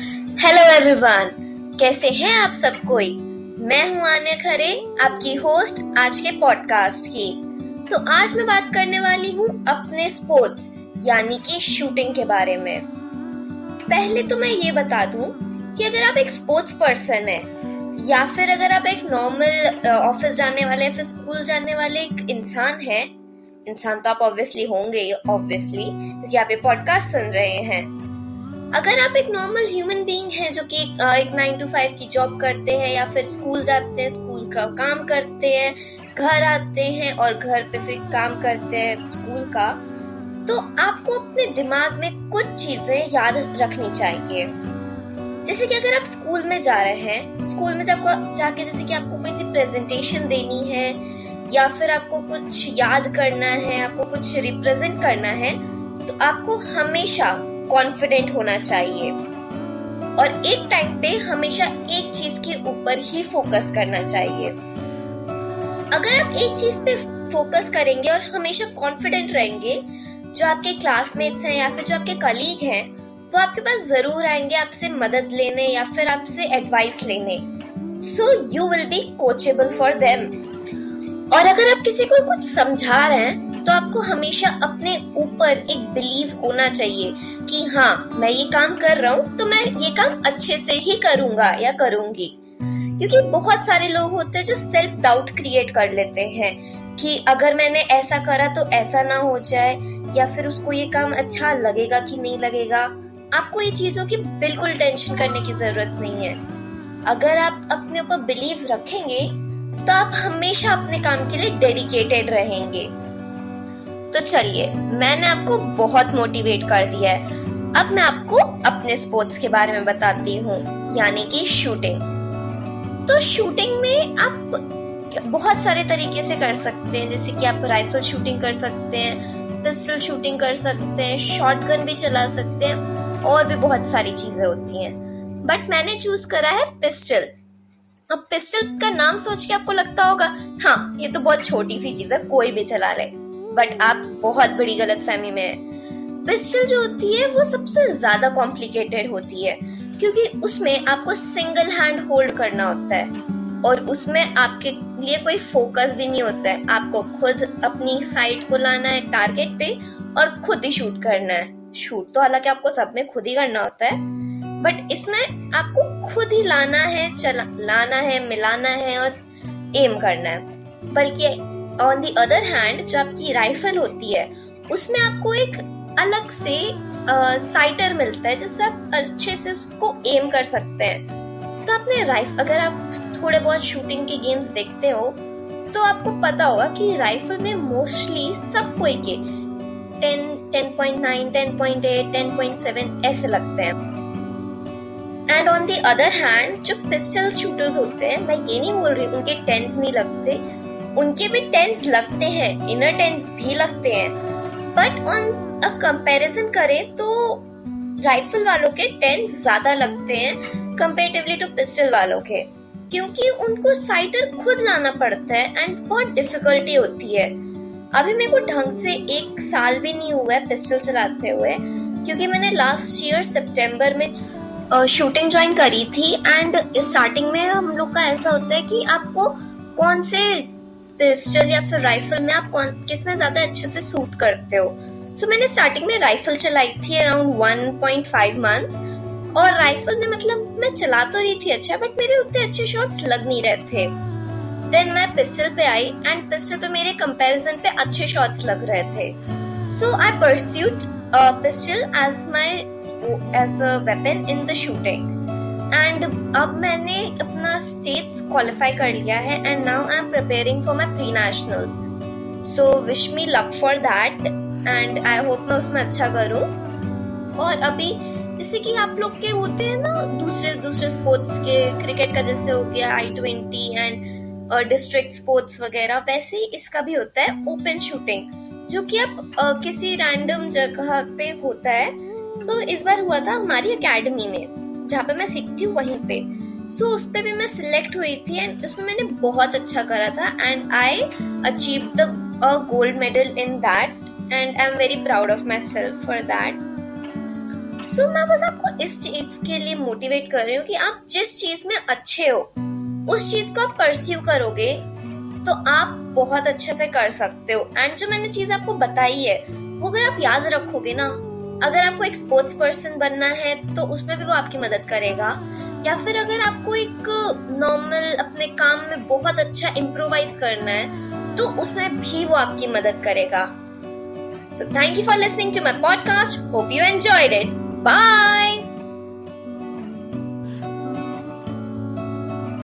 Hello everyone, कैसे हैं आप सब कोई? मैं हूँ आन्या खरे, आपकी होस्ट आज के पॉडकास्ट की। तो आज मैं बात करने वाली हूँ अपने स्पोर्ट्स यानी कि शूटिंग के बारे में। पहले तो मैं ये बता दूँ कि अगर आप एक स्पोर्ट्स पर्सन है, या फिर अगर आप एक नॉर्मल ऑफ़िस जाने वाले फिर स्कूल जाने वाले एक इंसान है, इंसान तो आप ऑब्वियसली होंगे ऑब्वियसली क्योंकि आप ये पॉडकास्ट सुन रहे हैं। अगर आप एक नॉर्मल ह्यूमन बीइंग हैं जो कि एक नाइन टू फाइव की जॉब करते हैं या फिर स्कूल जाते हैं स्कूल का काम करते हैं, घर आते हैं और घर पे फिर काम करते हैं स्कूल का तो आपको अपने दिमाग में कुछ चीज़ें याद रखनी चाहिए। जैसे कि अगर आप स्कूल में जा रहे हैं स्कूल में जब जाके जैसे कि आपको कोई सी प्रेजेंटेशन देनी है या फिर आपको कुछ याद करना है, आपको कुछ रिप्रेजेंट करना है तो आपको हमेशा कॉन्फिडेंट होना चाहिए। और एक टाइम पे हमेशा एक चीज़ के ऊपर ही फोकस करना चाहिए। अगर आप एक चीज़ पे फोकस करेंगे और हमेशा कॉन्फिडेंट रहेंगे, जो आपके क्लासमेट्स हैं या फिर जो आपके कलीग हैं, वो आपके पास ज़रूर आएँगे आपसे मदद लेने या फिर आपसे एडवाइस लेने। So you will be coachable for them और अगर आप किसी को कुछ समझा रहे हैं तो आपको हमेशा अपने ऊपर एक बिलीव होना चाहिए कि हाँ मैं ये काम कर रहा हूँ तो मैं ये काम अच्छे से ही करूँगा या करूँगी। क्योंकि बहुत सारे लोग होते हैं जो सेल्फ डाउट क्रिएट कर लेते हैं कि अगर मैंने ऐसा करा तो ऐसा ना हो जाए, या फिर उसको ये काम अच्छा लगेगा कि नहीं लगेगा। आपको ये चीज़ों की बिल्कुल टेंशन करने की ज़रूरत नहीं है। अगर आप अपने ऊपर बिलीव रखेंगे तो आप हमेशा अपने काम के लिए डेडिकेटेड रहेंगे। तो चलिए, मैंने आपको बहुत मोटिवेट कर दिया है। अब मैं आपको अपने स्पोर्ट्स के बारे में बताती हूँ, यानी कि शूटिंग तो शूटिंग में आप बहुत सारे तरीके से कर सकते हैं, जैसे कि आप राइफल शूटिंग कर सकते हैं पिस्टल शूटिंग कर सकते हैं शॉर्ट गन भी चला सकते हैं, और भी बहुत सारी चीज़ें होती हैं। बट मैंने चूज़ करा है पिस्टल अब पिस्टल का नाम सोच के आपको लगता होगा हाँ ये तो बहुत छोटी सी चीज़ है, कोई भी चला ले। बट आप बहुत बड़ी गलत फहमी में है। पिस्टल जो होती है, वो सबसे ज़्यादा कॉम्प्लिकेटेड होती है, क्योंकि उसमें आपको सिंगल हैंड होल्ड करना होता है, और उसमें आपके लिए कोई फोकस भी नहीं होता है। आपको खुद अपनी साइड को लाना है टारगेट पे, और खुद ही शूट करना है। शूट तो हालाँकि आपको सब में खुद ही करना होता है बट इसमें आपको खुद ही लाना है, चला, लाना है, मिलाना है, और एम करना है। बल्कि ऑन दी अदर हैंड जो आपकी राइफल होती है उसमें आपको एक अलग से साइटर मिलता है जिससे आप अच्छे से उसको एम कर सकते हैं। तो आपने राइफ अगर आप थोड़े बहुत शूटिंग के गेम्स देखते हो तो आपको पता होगा कि राइफल में मोस्टली सब कोई के 10, 10.9, 10.8, 10.7 ऐसे लगते हैं। And on the other hand जो पिस्टल शूटर्स होते हैं मैं ये नहीं बोल रही उनके टेंस नहीं लगते उनके भी टेंस लगते हैं इनर टेंस भी लगते हैं। बट ऑन अ कंपैरिजन करें तो राइफल वालों के टेंस ज़्यादा लगते हैं कंपेरेटिवली टू पिस्टल वालों के। क्योंकि उनको साइटर खुद लाना पड़ता है एंड बहुत डिफिकल्टी होती है। अभी मेरे को ढंग से एक साल भी नहीं हुआ है पिस्टल चलाते हुए, क्योंकि मैंने लास्ट ईयर सितंबर में शूटिंग ज्वाइन करी थी एंड स्टार्टिंग में हम लोग का ऐसा होता है कि आपको कौन से पिस्टल या फिर राइफल में आप कौन किसमें ज़्यादा अच्छे से सूट करते हो? सो so, मैंने स्टार्टिंग में राइफल चलाई थी अराउंड 1.5 मंथ्स और राइफल में मतलब मैं चला तो रही थी अच्छा बट मेरे उतने अच्छे शॉट्स लग नहीं रहे थे। देन मैं पिस्टल पे आई एंड पिस्टल पे मेरे कंपैरिजन पे अच्छे शॉट्स लग रहे थे। So I pursued pistol as my as a weapon in the shooting and अब मैंने अपना स्टेट्स क्वालिफाई कर लिया है and now I am preparing for my pre nationals so wish me luck for that and I hope मैं उसमें अच्छा करूँ। और अभी जैसे कि आप लोग के होते हैं ना दूसरे दूसरे स्पोर्ट्स के क्रिकेट का जैसे हो गया I twenty and district sports वगैरह वैसे ही इसका भी होता है ओपन शूटिंग जो कि अब uh, किसी रैंडम जगह पे होता है। तो इस बार हुआ था हमारी अकेडमी में। जहाँ पे मैं सीखती हूँ वहीं पे। सो so, उस पर भी मैं सिलेक्ट हुई थी एंड उसमें मैंने बहुत अच्छा करा था and I achieve the gold medal in that and I am very proud of myself for that so मैं बस आपको इस चीज़ के लिए मोटिवेट कर रही हूँ कि आप जिस चीज़ में अच्छे हो उस चीज़ को आप परस्यू करोगे तो आप बहुत अच्छे से कर सकते हो। एंड जो मैंने चीज़ आपको बताई है वो अगर आप याद रखोगे ना अगर आपको एक स्पोर्ट्स पर्सन बनना है तो उसमें भी वो आपकी मदद करेगा। या फिर अगर आपको एक नॉर्मल अपने काम में बहुत अच्छा इम्प्रोवाइज करना है तो उसमें भी वो आपकी मदद करेगा। So thank you for listening to my podcast hope you enjoyed it bye